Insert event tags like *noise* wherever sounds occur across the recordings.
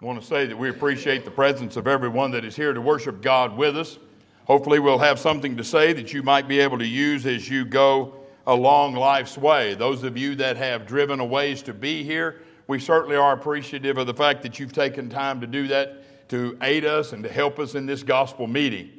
I want to say that we appreciate the presence of everyone that is here to worship God with us. Hopefully, we'll have something to say that you might be able to use as you go along life's way. Those of you that have driven a ways to be here, we certainly are appreciative of the fact that you've taken time to do that to aid us and to help us in this gospel meeting.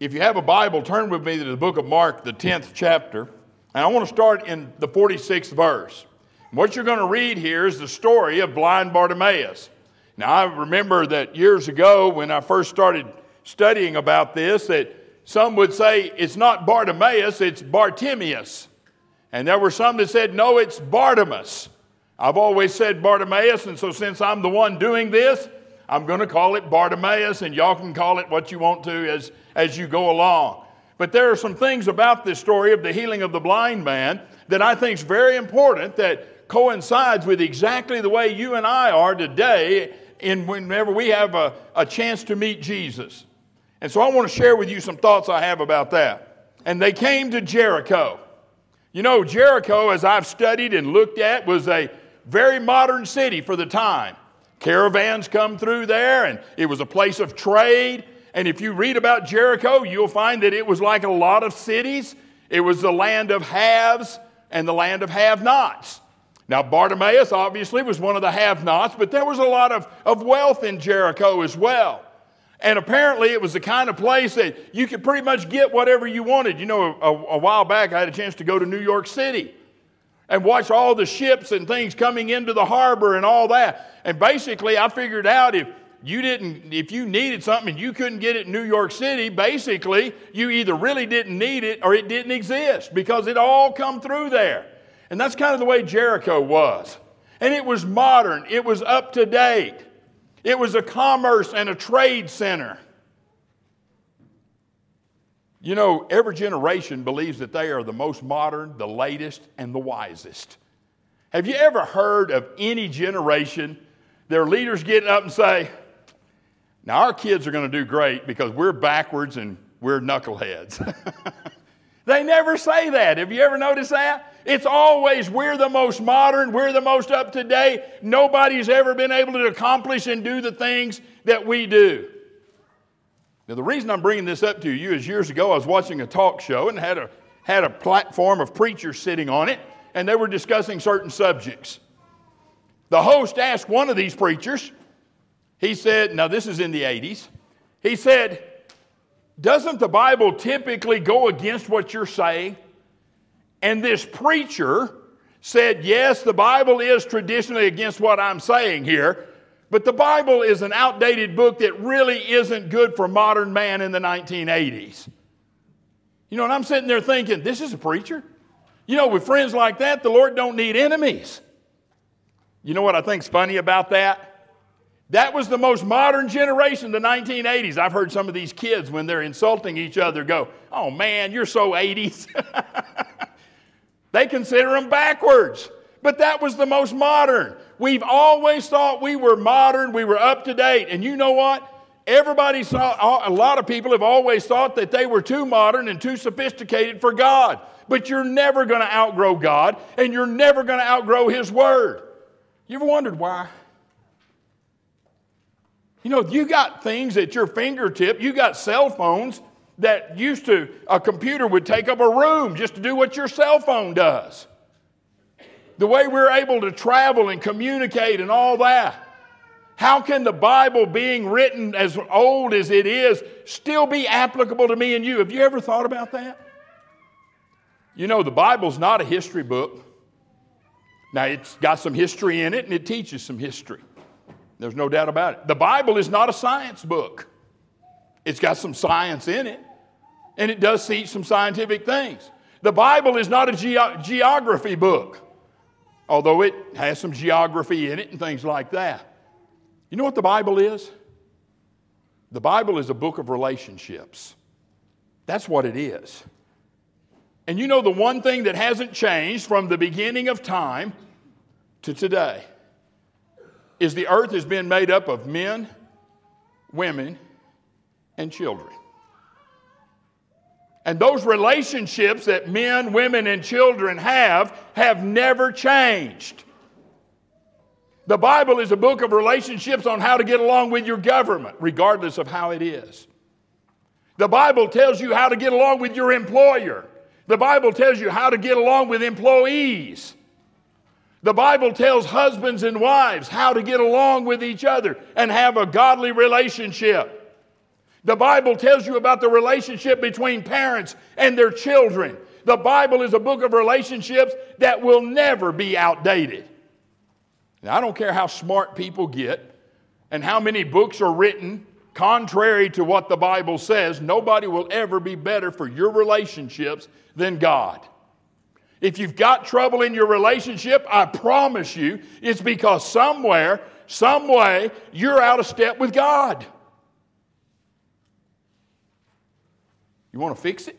If you have a Bible, turn with me to the book of Mark, the 10th chapter. And I want to start in the 46th verse. What you're going to read here is the story of blind Bartimaeus. Now, I remember that years ago when I first started studying about this, that some would say it's not Bartimaeus, it's Bartimaeus. And there were some that said, no, it's Bartimaeus. I've always said Bartimaeus, and so since I'm the one doing this, I'm going to call it Bartimaeus, and y'all can call it what you want to as, as you go along. But there are some things about this story of the healing of the blind man that I think is very important that coincides with exactly the way you and I are today in whenever we have a, a chance to meet Jesus. And so I want to share with you some thoughts I have about that. And they came to Jericho. You know, Jericho, as I've studied and looked at, was a very modern city for the time. Caravans come through there, and it was a place of trade. And if you read about Jericho, you'll find that it was like a lot of cities. It was the land of haves and the land of have nots. Now, Bartimaeus obviously was one of the have nots, but there was a lot of, of wealth in Jericho as well. And apparently, it was the kind of place that you could pretty much get whatever you wanted. You know, a, a, while back, I had a chance to go to New York City and watch all the ships and things coming into the harbor and all that. And basically, I figured out if you didn't, if you needed something and you couldn't get it in New York City, basically, you either really didn't need it or it didn't exist because it all come through there. And that's kind of the way Jericho was. And it was modern, it was up to date, it was a commerce and a trade center. You know, every generation believes that they are the most modern, the latest, and the wisest. Have you ever heard of any generation, their leaders getting up and say, Now our kids are going to do great because we're backwards and we're knuckleheads? *laughs* they never say that. Have you ever noticed that? It's always we're the most modern, we're the most up to date. Nobody's ever been able to accomplish and do the things that we do. Now, the reason I'm bringing this up to you is years ago I was watching a talk show and had a, had a platform of preachers sitting on it, and they were discussing certain subjects. The host asked one of these preachers, he said, now this is in the 80s, he said, Doesn't the Bible typically go against what you're saying? And this preacher said, Yes, the Bible is traditionally against what I'm saying here, but the Bible is an outdated book that really isn't good for modern man in the 1980s. You know, and I'm sitting there thinking, this is a preacher. You know, with friends like that, the Lord don't need enemies. You know what I think's funny about that? That was the most modern generation, the 1980s. I've heard some of these kids, when they're insulting each other, go, Oh man, you're so 80s. *laughs* They consider them backwards. But that was the most modern. We've always thought we were modern, we were up to date. And you know what? Everybody saw, a lot of people have always thought that they were too modern and too sophisticated for God. But you're never going to outgrow God, and you're never going to outgrow His Word. You ever wondered why? You know, you got things at your fingertip, you got cell phones that used to, a computer would take up a room just to do what your cell phone does. The way we're able to travel and communicate and all that. How can the Bible, being written as old as it is, still be applicable to me and you? Have you ever thought about that? You know, the Bible's not a history book. Now, it's got some history in it and it teaches some history. There's no doubt about it. The Bible is not a science book. It's got some science in it, and it does teach some scientific things. The Bible is not a ge- geography book, although it has some geography in it and things like that. You know what the Bible is? The Bible is a book of relationships. That's what it is. And you know the one thing that hasn't changed from the beginning of time to today is the earth has been made up of men, women, and children. And those relationships that men, women, and children have have never changed. The Bible is a book of relationships on how to get along with your government, regardless of how it is. The Bible tells you how to get along with your employer. The Bible tells you how to get along with employees. The Bible tells husbands and wives how to get along with each other and have a godly relationship. The Bible tells you about the relationship between parents and their children. The Bible is a book of relationships that will never be outdated. Now, I don't care how smart people get and how many books are written contrary to what the Bible says, nobody will ever be better for your relationships than God. If you've got trouble in your relationship, I promise you it's because somewhere, some way, you're out of step with God. You want to fix it?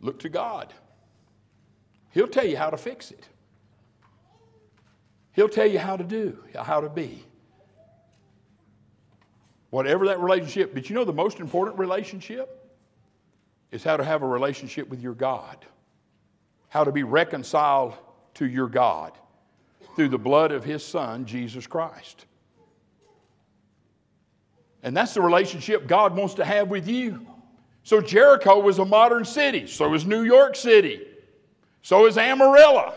Look to God. He'll tell you how to fix it. He'll tell you how to do, how to be. Whatever that relationship, but you know the most important relationship is how to have a relationship with your God, how to be reconciled to your God through the blood of His Son, Jesus Christ. And that's the relationship God wants to have with you. So Jericho was a modern city. So is New York City. So is Amarillo.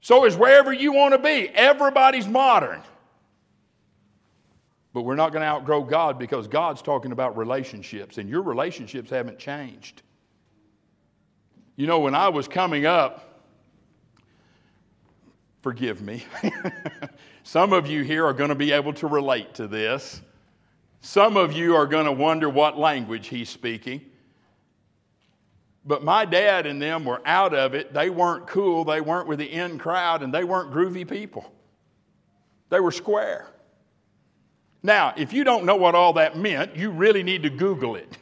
So is wherever you want to be. Everybody's modern. But we're not going to outgrow God because God's talking about relationships, and your relationships haven't changed. You know, when I was coming up, forgive me, *laughs* some of you here are going to be able to relate to this. Some of you are going to wonder what language he's speaking. But my dad and them were out of it. They weren't cool. They weren't with the in crowd, and they weren't groovy people. They were square. Now, if you don't know what all that meant, you really need to Google it.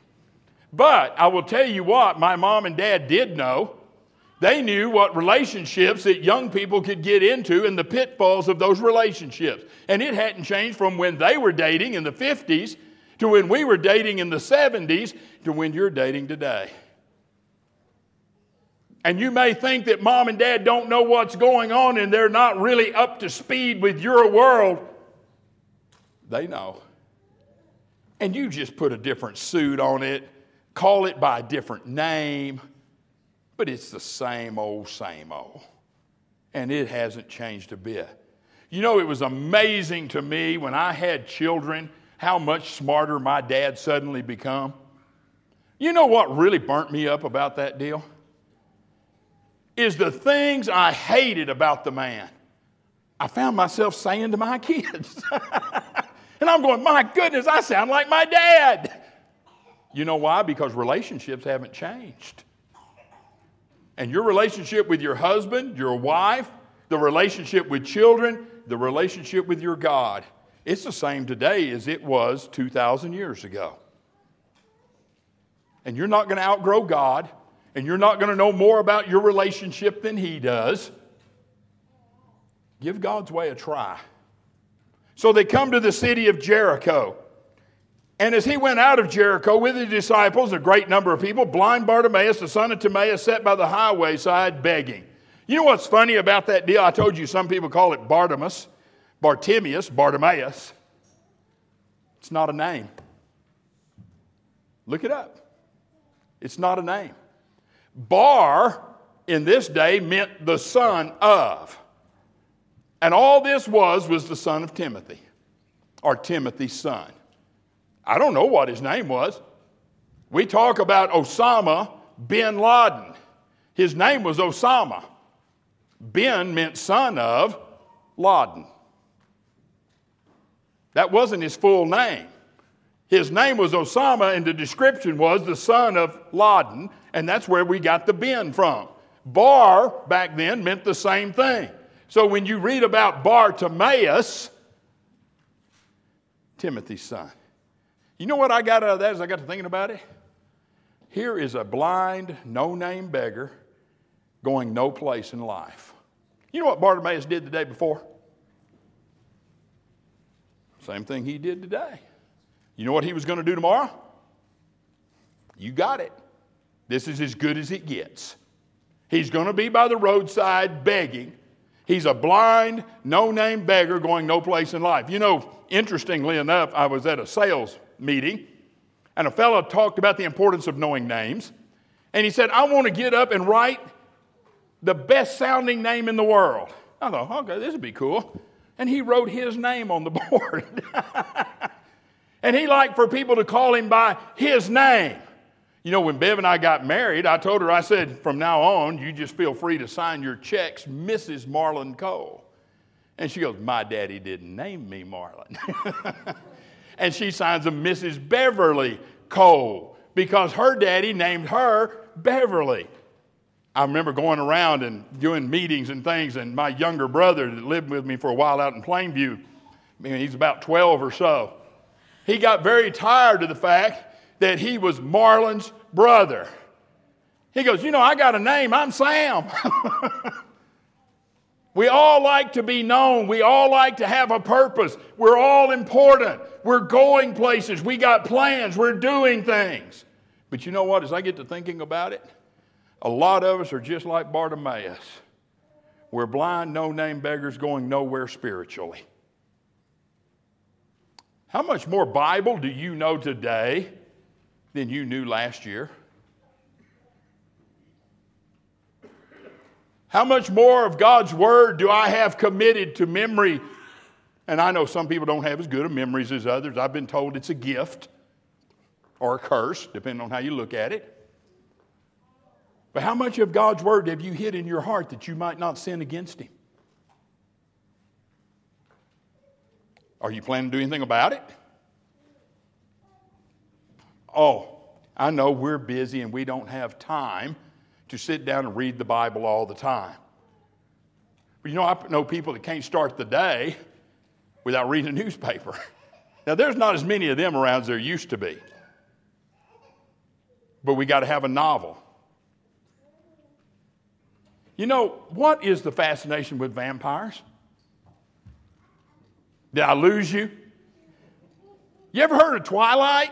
But I will tell you what, my mom and dad did know. They knew what relationships that young people could get into and the pitfalls of those relationships. And it hadn't changed from when they were dating in the 50s to when we were dating in the 70s to when you're dating today. And you may think that mom and dad don't know what's going on and they're not really up to speed with your world. They know. And you just put a different suit on it, call it by a different name, but it's the same old, same old. And it hasn't changed a bit. You know, it was amazing to me when I had children how much smarter my dad suddenly become. You know what really burnt me up about that deal? Is the things I hated about the man. I found myself saying to my *laughs* kids. And I'm going, my goodness, I sound like my dad. You know why? Because relationships haven't changed. And your relationship with your husband, your wife, the relationship with children, the relationship with your God, it's the same today as it was 2,000 years ago. And you're not going to outgrow God, and you're not going to know more about your relationship than He does. Give God's way a try. So they come to the city of Jericho. And as he went out of Jericho with his disciples, a great number of people, blind Bartimaeus, the son of Timaeus, sat by the highway side begging. You know what's funny about that deal? I told you some people call it Bartimaeus, Bartimaeus, Bartimaeus. It's not a name. Look it up. It's not a name. Bar in this day meant the son of. And all this was was the son of Timothy, or Timothy's son. I don't know what his name was. We talk about Osama bin Laden. His name was Osama. Bin meant son of Laden. That wasn't his full name. His name was Osama, and the description was the son of Laden, and that's where we got the bin from. Bar back then meant the same thing. So when you read about Bartimaeus, Timothy's son, you know what I got out of that as I got to thinking about it? Here is a blind, no name beggar going no place in life. You know what Bartimaeus did the day before? Same thing he did today. You know what he was going to do tomorrow? You got it. This is as good as it gets. He's going to be by the roadside begging He's a blind, no name beggar going no place in life. You know, interestingly enough, I was at a sales meeting and a fellow talked about the importance of knowing names. And he said, I want to get up and write the best sounding name in the world. I thought, okay, this would be cool. And he wrote his name on the *laughs* board. and he liked for people to call him by his name. You know, when Bev and I got married, I told her, I said, from now on, you just feel free to sign your checks, Mrs. Marlon Cole. And she goes, My daddy didn't name me Marlon. *laughs* and she signs them Mrs. Beverly Cole because her daddy named her Beverly. I remember going around and doing meetings and things, and my younger brother that lived with me for a while out in Plainview, I mean, he's about 12 or so, he got very tired of the fact that he was Marlon's brother. He goes, You know, I got a name, I'm Sam. *laughs* we all like to be known, we all like to have a purpose, we're all important, we're going places, we got plans, we're doing things. But you know what, as I get to thinking about it, a lot of us are just like Bartimaeus. We're blind, no name beggars going nowhere spiritually. How much more Bible do you know today than you knew last year? How much more of God's Word do I have committed to memory? And I know some people don't have as good of memories as others. I've been told it's a gift or a curse, depending on how you look at it. But how much of God's Word have you hid in your heart that you might not sin against Him? Are you planning to do anything about it? Oh, I know we're busy and we don't have time to sit down and read the Bible all the time. But you know, I know people that can't start the day without reading a newspaper. *laughs* Now, there's not as many of them around as there used to be. But we got to have a novel. You know, what is the fascination with vampires? Did I lose you? You ever heard of Twilight?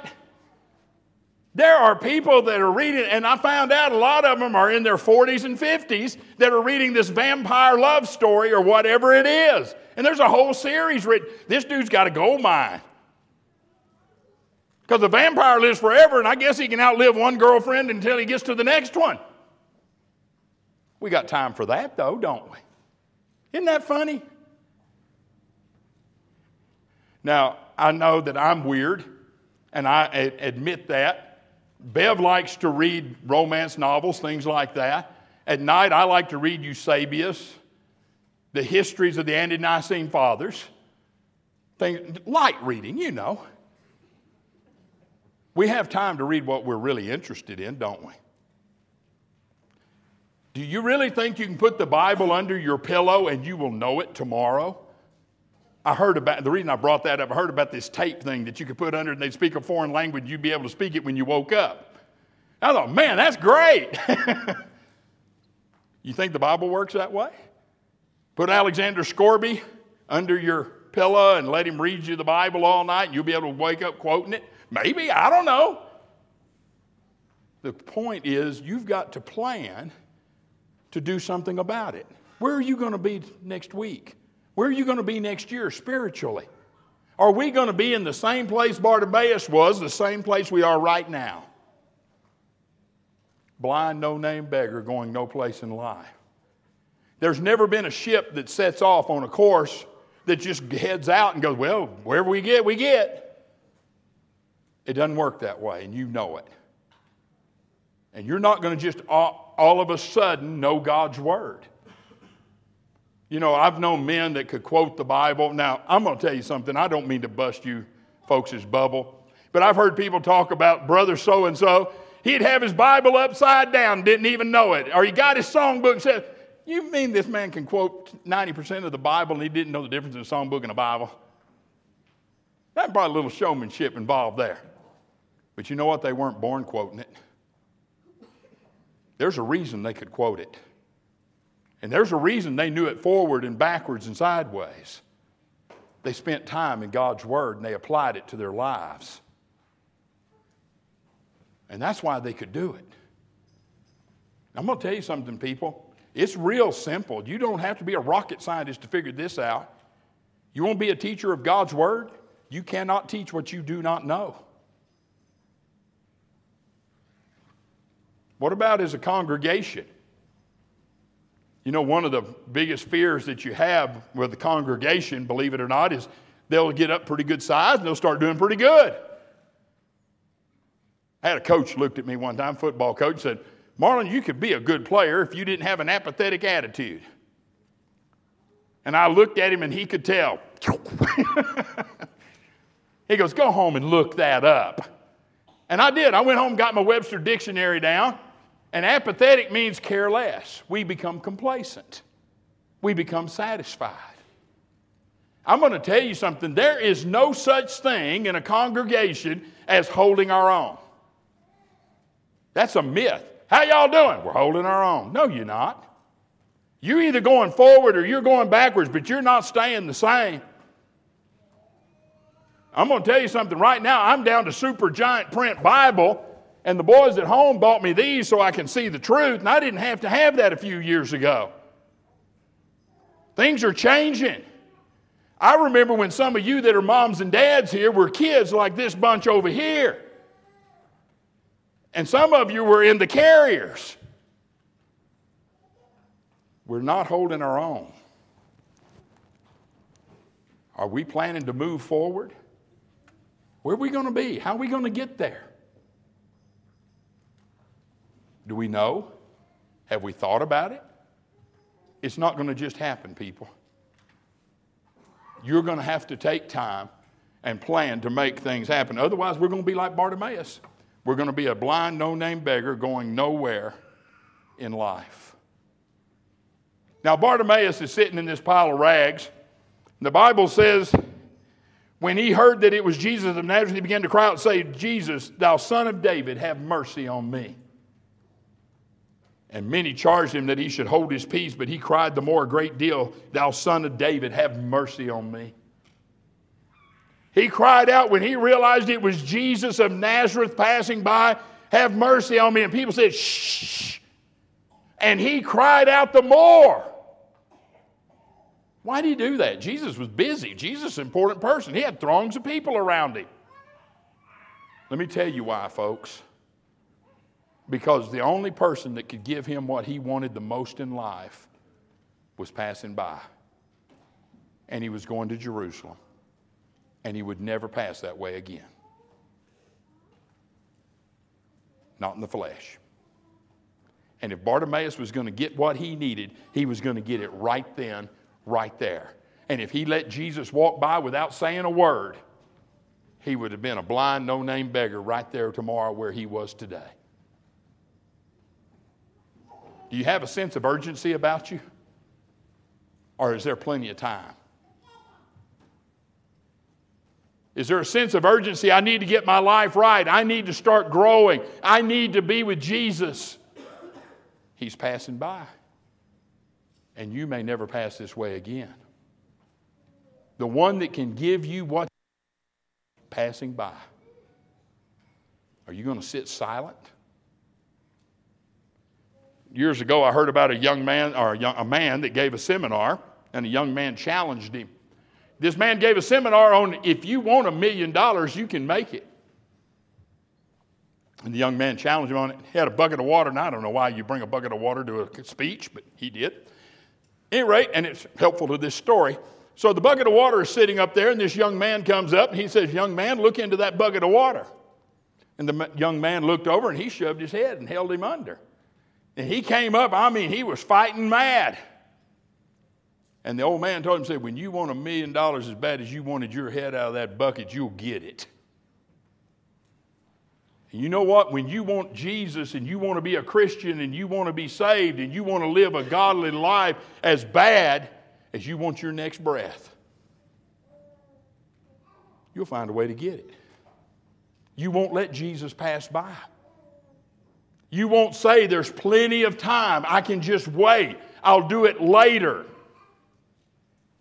There are people that are reading, and I found out a lot of them are in their 40s and 50s that are reading this vampire love story or whatever it is. And there's a whole series written. This dude's got a gold mine. Because the vampire lives forever, and I guess he can outlive one girlfriend until he gets to the next one. We got time for that, though, don't we? Isn't that funny? Now, I know that I'm weird, and I admit that. Bev likes to read romance novels, things like that. At night, I like to read Eusebius, the histories of the Ante Nicene Fathers. Things, light reading, you know. We have time to read what we're really interested in, don't we? Do you really think you can put the Bible under your pillow and you will know it tomorrow? I heard about, the reason I brought that up, I heard about this tape thing that you could put under and they'd speak a foreign language, you'd be able to speak it when you woke up. I thought, man, that's great. *laughs* you think the Bible works that way? Put Alexander Scourby under your pillow and let him read you the Bible all night and you'll be able to wake up quoting it? Maybe, I don't know. The point is, you've got to plan to do something about it. Where are you going to be next week? Where are you going to be next year spiritually? Are we going to be in the same place Bartimaeus was, the same place we are right now? Blind, no name beggar going no place in life. There's never been a ship that sets off on a course that just heads out and goes, well, wherever we get, we get. It doesn't work that way, and you know it. And you're not going to just all, of a sudden know God's word. You know, I've known men that could quote the Bible. Now, I'm going to tell you something. I don't mean to bust you folks' bubble, but I've heard people talk about brother so and so. He'd have his Bible upside down, didn't even know it. Or he got his songbook and said, You mean this man can quote 90% of the Bible and he didn't know the difference in a songbook and a Bible? That brought a little showmanship involved there. But you know what? They weren't born quoting it. There's a reason they could quote it. And there's a reason they knew it forward and backwards and sideways. They spent time in God's Word and they applied it to their lives. And that's why they could do it. I'm going to tell you something, people. It's real simple. You don't have to be a rocket scientist to figure this out. You want to be a teacher of God's Word? You cannot teach what you do not know. What about as a congregation? You know, one of the biggest fears that you have with the congregation, believe it or not, is they'll get up pretty good size and they'll start doing pretty good. I had a coach looked at me one time, football coach, said, Marlon, you could be a good player if you didn't have an apathetic attitude. And I looked at him and he could tell. *laughs* he goes, Go home and look that up. And I did. I went home, got my Webster dictionary down, and apathetic means care less. We become complacent, we become satisfied. I'm going to tell you something. There is no such thing in a congregation as holding our own. That's a myth. How y'all doing? We're holding our own. No, you're not. You're either going forward or you're going backwards, but you're not staying the same. I'm going to tell you something right now. I'm down to super giant print Bible, and the boys at home bought me these so I can see the truth, and I didn't have to have that a few years ago. Things are changing. I remember when some of you that are moms and dads here were kids like this bunch over here. And some of you were in the carriers. We're not holding our own. Are we planning to move forward? Where are we going to be? How are we going to get there? Do we know? Have we thought about it? It's not going to just happen, people. You're going to have to take time and plan to make things happen. Otherwise, we're going to be like Bartimaeus. We're going to be a blind, no name beggar going nowhere in life. Now, Bartimaeus is sitting in this pile of rags. The Bible says, when he heard that it was Jesus of Nazareth, he began to cry out and say, Jesus, thou son of David, have mercy on me. And many charged him that he should hold his peace, but he cried the more a great deal, Thou son of David, have mercy on me. He cried out when he realized it was Jesus of Nazareth passing by, Have mercy on me. And people said, Shh. And he cried out the more. Why did he do that? Jesus was busy. Jesus an important person. He had throngs of people around him. Let me tell you why, folks. Because the only person that could give him what he wanted the most in life was passing by. And he was going to Jerusalem. And he would never pass that way again. Not in the flesh. And if Bartimaeus was going to get what he needed, he was going to get it right then, right there. And if he let Jesus walk by without saying a word, he would have been a blind, no name beggar right there tomorrow where he was today. Do you have a sense of urgency about you? Or is there plenty of time? Is there a sense of urgency? I need to get my life right. I need to start growing. I need to be with Jesus. He's passing by. And you may never pass this way again. The one that can give you what passing by. Are you going to sit silent? Years ago, I heard about a young man or a, young, a man that gave a seminar, and a young man challenged him. This man gave a seminar on if you want a million dollars, you can make it. And the young man challenged him on it. He had a bucket of water, and I don't know why you bring a bucket of water to a speech, but he did. Any rate, and it's helpful to this story. So the bucket of water is sitting up there, and this young man comes up and he says, Young man, look into that bucket of water. And the young man looked over and he shoved his head and held him under. And he came up, I mean, he was fighting mad. And the old man told him, said, When you want a million dollars as bad as you wanted your head out of that bucket, you'll get it. And you know what? When you want Jesus and you want to be a Christian and you want to be saved and you want to live a godly life as bad as you want your next breath, you'll find a way to get it. You won't let Jesus pass by. You won't say, There's plenty of time. I can just wait. I'll do it later.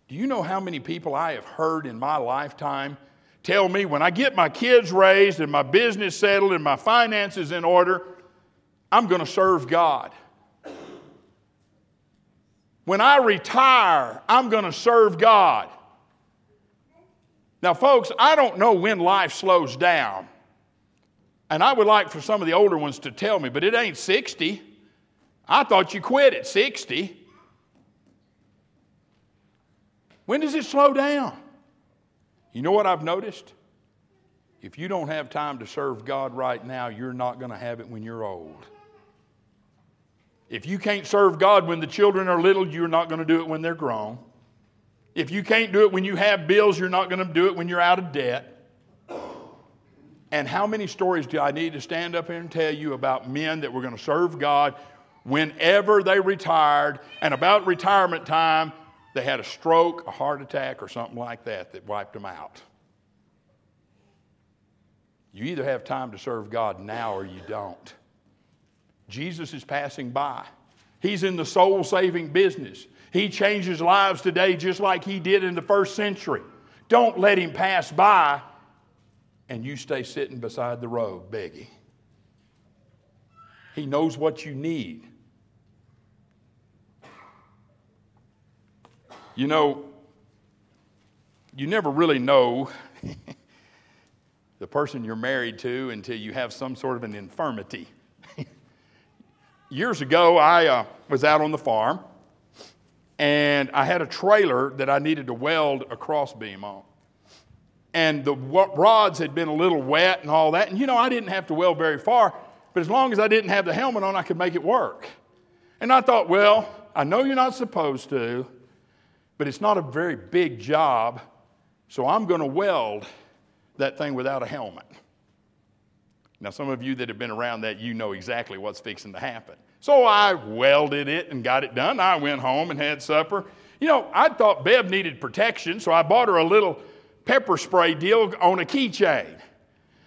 Do you know how many people I have heard in my lifetime tell me when I get my kids raised and my business settled and my finances in order, I'm going to serve God? When I retire, I'm going to serve God. Now, folks, I don't know when life slows down. And I would like for some of the older ones to tell me, but it ain't 60. I thought you quit at 60. When does it slow down? You know what I've noticed? If you don't have time to serve God right now, you're not going to have it when you're old. If you can't serve God when the children are little, you're not going to do it when they're grown. If you can't do it when you have bills, you're not going to do it when you're out of debt. And how many stories do I need to stand up here and tell you about men that were going to serve God whenever they retired, and about retirement time, they had a stroke, a heart attack, or something like that that wiped them out? You either have time to serve God now or you don't. Jesus is passing by. He's in the soul saving business. He changes lives today just like he did in the first century. Don't let him pass by and you stay sitting beside the road begging. He knows what you need. You know, you never really know *laughs* the person you're married to until you have some sort of an infirmity. *laughs* Years ago, I uh, was out on the farm and I had a trailer that I needed to weld a crossbeam on and the rods had been a little wet and all that. And you know, I didn't have to weld very far, but as long as I didn't have the helmet on, I could make it work. And I thought, well, I know you're not supposed to, but it's not a very big job, so I'm going to weld that thing without a helmet. Now, some of you that have been around that, you know exactly what's fixing to happen. So I welded it and got it done. I went home and had supper. You know, I thought Bev needed protection, so I bought her a little pepper spray deal on a keychain.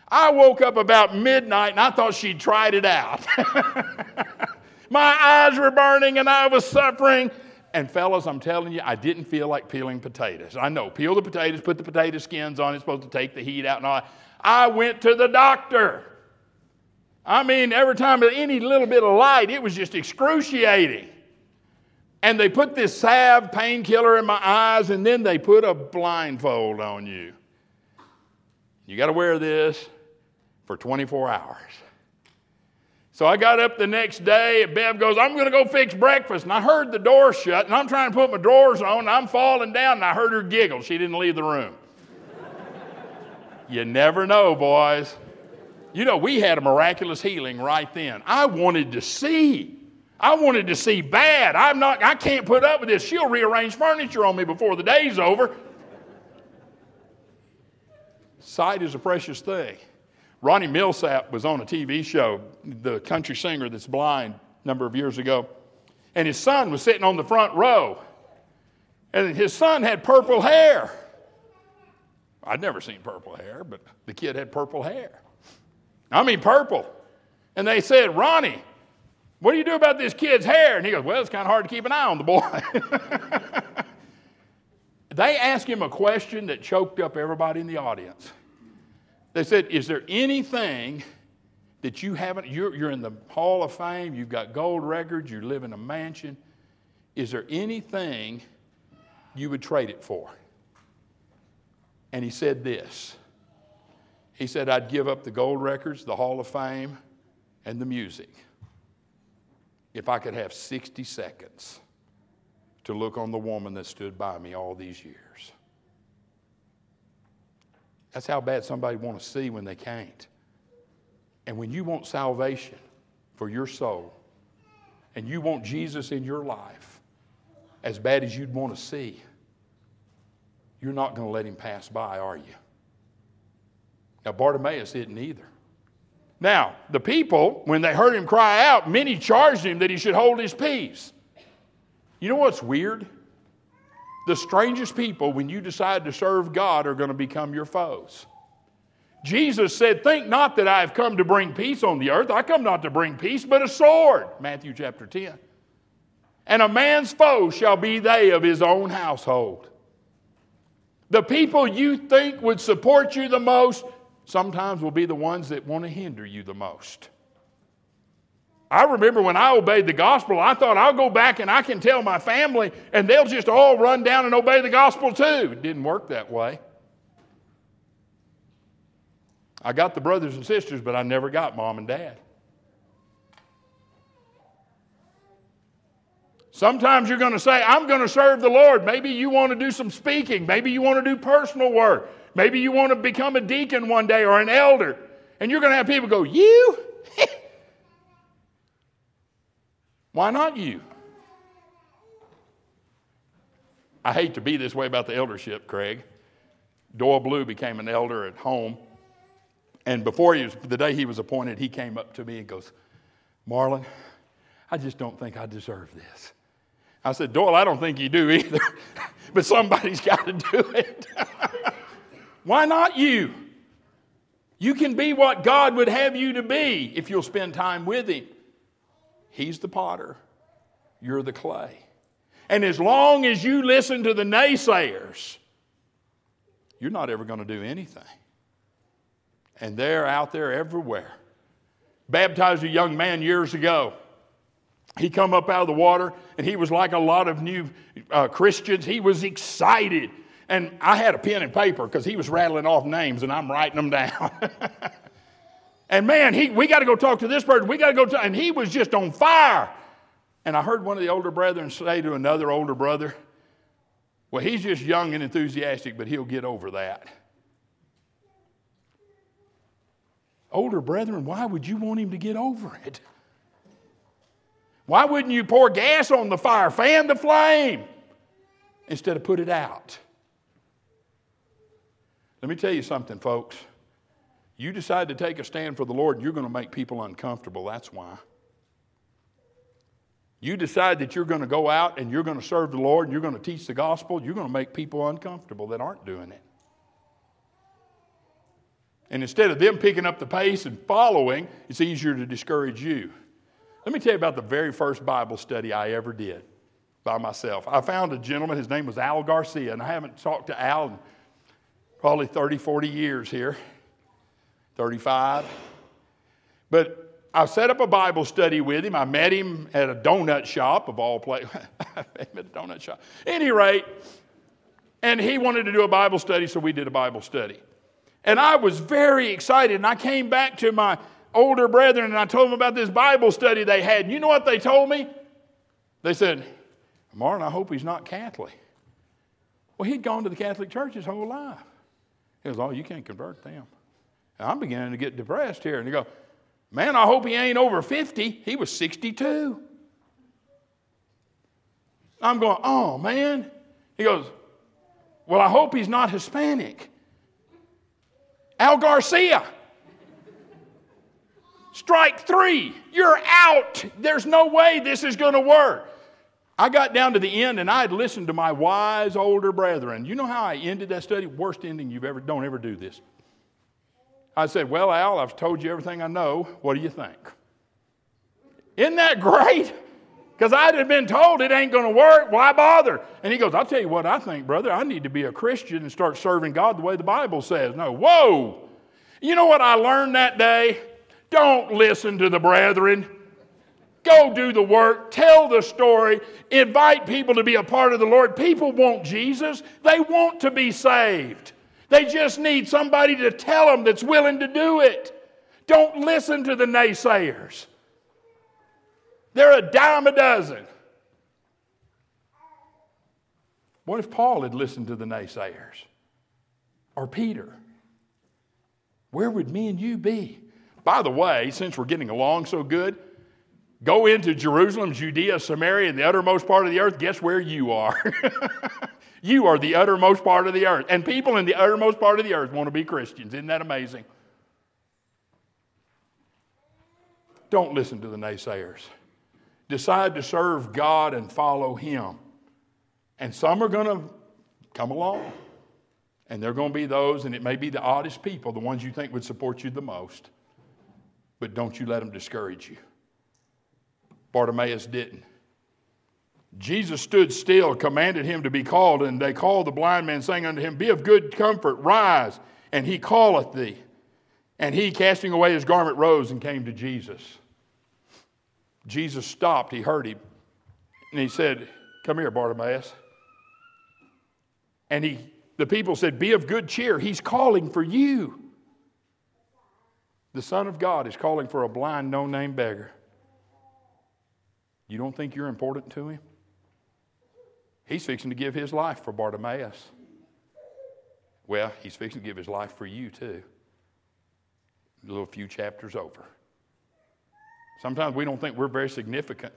I woke up about midnight and I thought she'd tried it out. *laughs* My eyes were burning and I was suffering. And fellas, I'm telling you, I didn't feel like peeling potatoes. I know, peel the potatoes, put the potato skins on, it's supposed to take the heat out and all. I went to the doctor. I mean, every time any little bit of light, it was just excruciating. And they put this salve painkiller in my eyes, and then they put a blindfold on you. You got to wear this for 24 hours. So I got up the next day, and Bev goes, I'm going to go fix breakfast. And I heard the door shut, and I'm trying to put my drawers on, and I'm falling down, and I heard her giggle. She didn't leave the room. you never know, boys. You know, we had a miraculous healing right then. I wanted to see. I wanted to see bad. I'm not, I can't put up with this. She'll rearrange furniture on me before the day's over. Sight is a precious thing. Ronnie Milsap was on a TV show, the country singer that's blind, a number of years ago. And his son was sitting on the front row. And his son had purple hair. I'd never seen purple hair, but the kid had purple hair. I mean, purple. And they said, Ronnie, what do you do about this kid's hair? And he goes, Well, it's kind of hard to keep an eye on the boy. *laughs* they asked him a question that choked up everybody in the audience. They said, Is there anything that you haven't? You're, you're in the Hall of Fame, you've got gold records, you live in a mansion. Is there anything you would trade it for? And he said this He said, I'd give up the gold records, the Hall of Fame, and the music if I could have 60 seconds to look on the woman that stood by me all these years. That's how bad somebody want to see when they can't. And when you want salvation for your soul, and you want Jesus in your life as bad as you'd want to see, you're not going to let him pass by, are you? Now, Bartimaeus didn't either. Now, the people, when they heard him cry out, many charged him that he should hold his peace. You know what's weird? The strangest people, when you decide to serve God, are going to become your foes. Jesus said, Think not that I have come to bring peace on the earth. I come not to bring peace, but a sword. Matthew chapter 10. And a man's foe shall be they of his own household. The people you think would support you the most sometimes will be the ones that want to hinder you the most. I remember when I obeyed the gospel, I thought I'll go back and I can tell my family and they'll just all run down and obey the gospel too. It didn't work that way. I got the brothers and sisters, but I never got mom and dad. Sometimes you're going to say, I'm going to serve the Lord. Maybe you want to do some speaking. Maybe you want to do personal work. Maybe you want to become a deacon one day or an elder. And you're going to have people go, You? *laughs* Why not you? I hate to be this way about the eldership, Craig. Doyle Blue became an elder at home. And before he was, the day he was appointed, he came up to me and goes, Marlon, I just don't think I deserve this. I said, Doyle, I don't think you do either, *laughs* but somebody's *laughs* got to do it. *laughs* Why not you? You can be what God would have you to be if you'll spend time with Him. He's the potter, you're the clay. And as long as you listen to the naysayers, you're not ever going to do anything. And they're out there everywhere. Baptized a young man years ago he come up out of the water and he was like a lot of new uh, christians. He was excited. And i had a pen and paper because he was rattling off names and i'm writing them down. *laughs* And man he, we got to go talk to this person. We got to go to and he was just on fire. And i heard one of the older brethren say to another older brother well he's just young and enthusiastic but he'll get over that. Older brethren why would you want him to get over it why wouldn't you pour gas on the fire, fan the flame, instead of put it out? Let me tell you something, folks. You decide to take a stand for the Lord, you're going to make people uncomfortable. That's why. You decide that you're going to go out and you're going to serve the Lord and you're going to teach the gospel, you're going to make people uncomfortable that aren't doing it. And instead of them picking up the pace and following, it's easier to discourage you. Let me tell you about the very first Bible study I ever did by myself. I found a gentleman, his name was Al Garcia, and I haven't talked to Al in probably 30, 40 years here, 35. But I set up a Bible study with him. I met him at a donut shop of all places. *laughs* I met a donut shop. Any rate, and he wanted to do a Bible study, so we did a Bible study. And I was very excited, and I came back to my older brethren and I told them about this Bible study they had. And you know what they told me? They said, Martin, I hope he's not Catholic. Well, he'd gone to the Catholic Church his whole life. He goes, Oh, you can't convert them. And I'm beginning to get depressed here. And he go, Man, I hope he ain't over 50. He was 62. I'm going, Oh, man. He goes, Well, I hope he's not Hispanic. Al Garcia. Strike three. You're out. There's no way this is going to work. I got down to the end and I had listened to my wise older brethren. You know how I ended that study? Worst ending you've ever, don't ever do this. I said, Well, Al, I've told you everything I know. What do you think? Isn't that great? Because I'd have been told it ain't going to work. Why bother? And he goes, I'll tell you what I think, brother. I need to be a Christian and start serving God the way the Bible says. No, whoa. You know what I learned that day? Don't listen to the brethren. Go do the work, tell the story, invite people to be a part of the Lord. People want Jesus, they want to be saved. They just need somebody to tell them that's willing to do it. Don't listen to the naysayers. They're a dime a dozen. What if Paul had listened to the naysayers? Or Peter? Where would me and you be? By the way, since we're getting along so good, go into Jerusalem, Judea, Samaria, and the uttermost part of the earth. Guess where you are? *laughs* you are the uttermost part of the earth. And people in the uttermost part of the earth want to be Christians. Isn't that amazing? Don't listen to the naysayers. Decide to serve God and follow Him. And some are going to come along. And they're going to be those, and it may be the oddest people, the ones you think would support you the most but don't you let them discourage you. Bartimaeus didn't. Jesus stood still, commanded him to be called, and they called the blind man, saying unto him, Be of good comfort, rise, and he calleth thee. And he, casting away his garment, rose and came to Jesus. Jesus stopped. He heard him. And he said, Come here, Bartimaeus. And he, the people said, Be of good cheer. He's calling for you. The Son of God is calling for a blind, no name beggar. You don't think you're important to him? He's fixing to give his life for Bartimaeus. Well, he's fixing to give his life for you too. A little few chapters over. Sometimes we don't think we're very significant.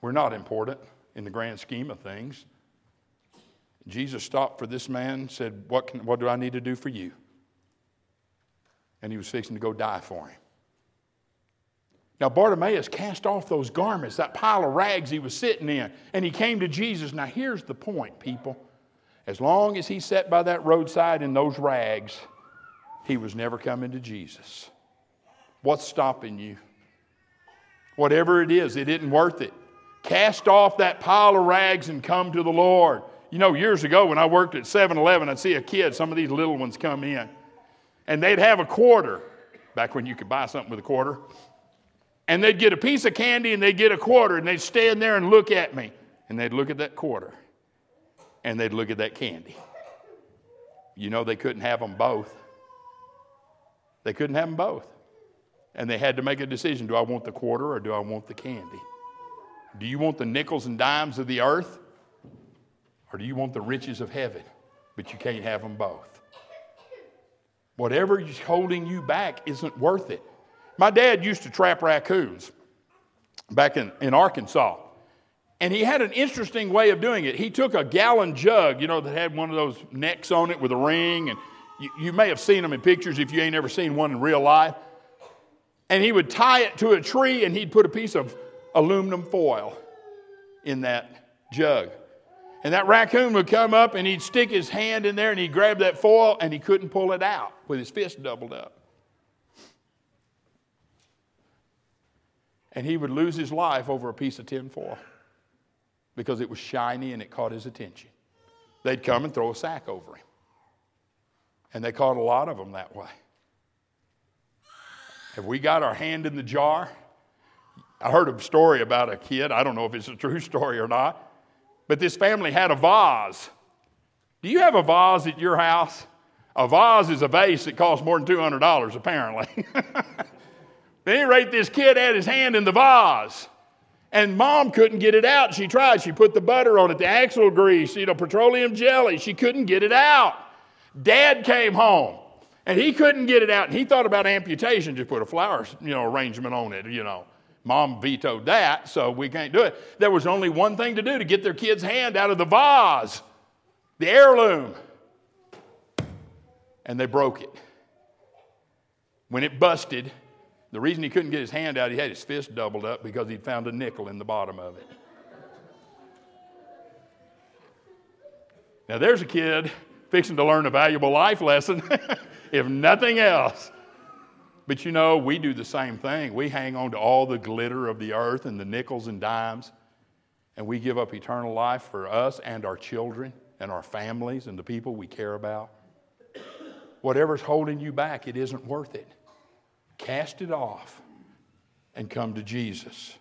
We're not important in the grand scheme of things. Jesus stopped for this man, said, What, can, what do I need to do for you? And he was fixing to go die for him. Now, Bartimaeus cast off those garments, that pile of rags he was sitting in, and he came to Jesus. Now, here's the point, people. As long as he sat by that roadside in those rags, he was never coming to Jesus. What's stopping you? Whatever it is, it isn't worth it. Cast off that pile of rags and come to the Lord. You know, years ago when I worked at 7 Eleven, I'd see a kid, some of these little ones come in, and they'd have a quarter, back when you could buy something with a quarter. And they'd get a piece of candy and they'd get a quarter, and they'd stand there and look at me. And they'd look at that quarter, and they'd look at that candy. You know, they couldn't have them both. They couldn't have them both. And they had to make a decision do I want the quarter or do I want the candy? Do you want the nickels and dimes of the earth or do you want the riches of heaven? But you can't have them both. Whatever is holding you back isn't worth it. My dad used to trap raccoons back in, in Arkansas. And he had an interesting way of doing it. He took a gallon jug, you know, that had one of those necks on it with a ring, and you, you may have seen them in pictures if you ain't ever seen one in real life. And he would tie it to a tree and he'd put a piece of aluminum foil in that jug. And that raccoon would come up and he'd stick his hand in there and he'd grab that foil and he couldn't pull it out with his fist doubled up. And he would lose his life over a piece of tin foil because it was shiny and it caught his attention. They'd come and throw a sack over him. And they caught a lot of them that way. Have we got our hand in the jar? I heard a story about a kid. I don't know if it's a true story or not. But this family had a vase. Do you have a vase at your house? A vase is a vase that costs more than $200, apparently. *laughs* at any rate, this kid had his hand in the vase. And mom couldn't get it out. She tried. She put the butter on it, the axle grease, you know, petroleum jelly. She couldn't get it out. Dad came home and he couldn't get it out. And he thought about amputation, just put a flower, you know, arrangement on it, you know. Mom vetoed that, so we can't do it. There was only one thing to do to get their kid's hand out of the vase, the heirloom. And they broke it. When it busted, the reason he couldn't get his hand out, he had his fist doubled up because he'd found a nickel in the bottom of it. Now, there's a kid fixing to learn a valuable life lesson, *laughs* if nothing else. But you know, we do the same thing. We hang on to all the glitter of the earth and the nickels and dimes, and we give up eternal life for us and our children and our families and the people we care about. Whatever's holding you back, it isn't worth it. Cast it off and come to Jesus.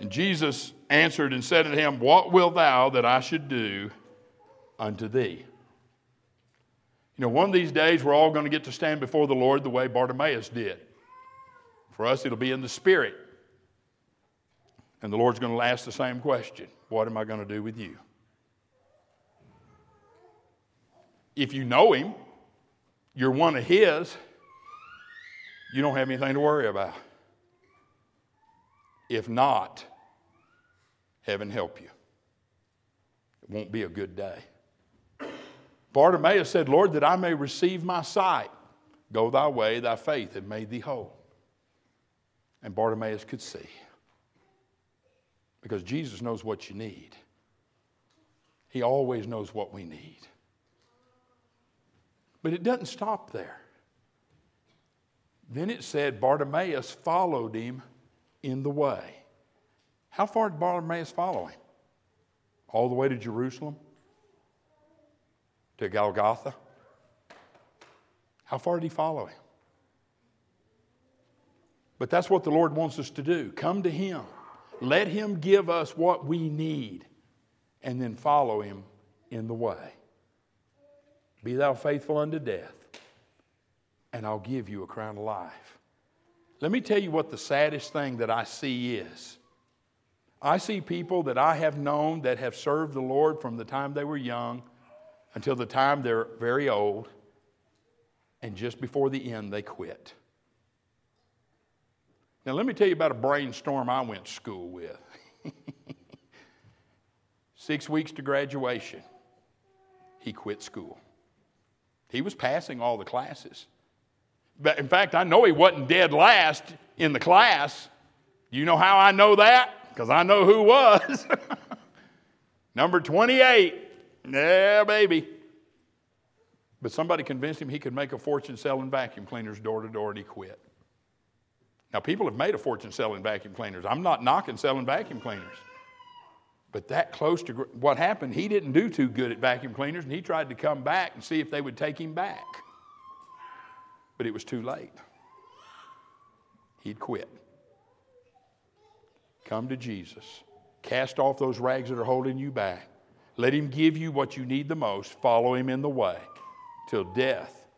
And Jesus answered and said to him, What wilt thou that I should do unto thee? You know, one of these days we're all going to get to stand before the Lord the way Bartimaeus did. For us, it'll be in the Spirit. And the Lord's going to ask the same question What am I going to do with you? If you know Him, you're one of His, you don't have anything to worry about. If not, heaven help you. It won't be a good day. Bartimaeus said, Lord, that I may receive my sight. Go thy way, thy faith hath made thee whole. And Bartimaeus could see. Because Jesus knows what you need. He always knows what we need. But it doesn't stop there. Then it said Bartimaeus followed him in the way. How far did Bartimaeus follow him? All the way to Jerusalem? To Golgotha? How far did he follow him? But that's what the Lord wants us to do. Come to Him. Let Him give us what we need, and then follow Him in the way. Be thou faithful unto death, and I'll give you a crown of life. Let me tell you what the saddest thing that I see is. I see people that I have known that have served the Lord from the time they were young until the time they're very old, and just before the end, they quit. Now, let me tell you about a brainstorm I went to school with. *laughs* Six weeks to graduation, he quit school. He was passing all the classes. But in fact, I know he wasn't dead last in the class. You know how I know that? Because I know who was. *laughs* Number 28. Yeah, baby. But somebody convinced him he could make a fortune selling vacuum cleaners door to door, and he quit. Now, people have made a fortune selling vacuum cleaners. I'm not knocking selling vacuum cleaners. But that close to what happened, he didn't do too good at vacuum cleaners, and he tried to come back and see if they would take him back. But it was too late. He'd quit. Come to Jesus. Cast off those rags that are holding you back. Let him give you what you need the most. Follow him in the way till death,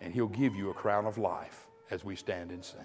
and he'll give you a crown of life as we stand and sing.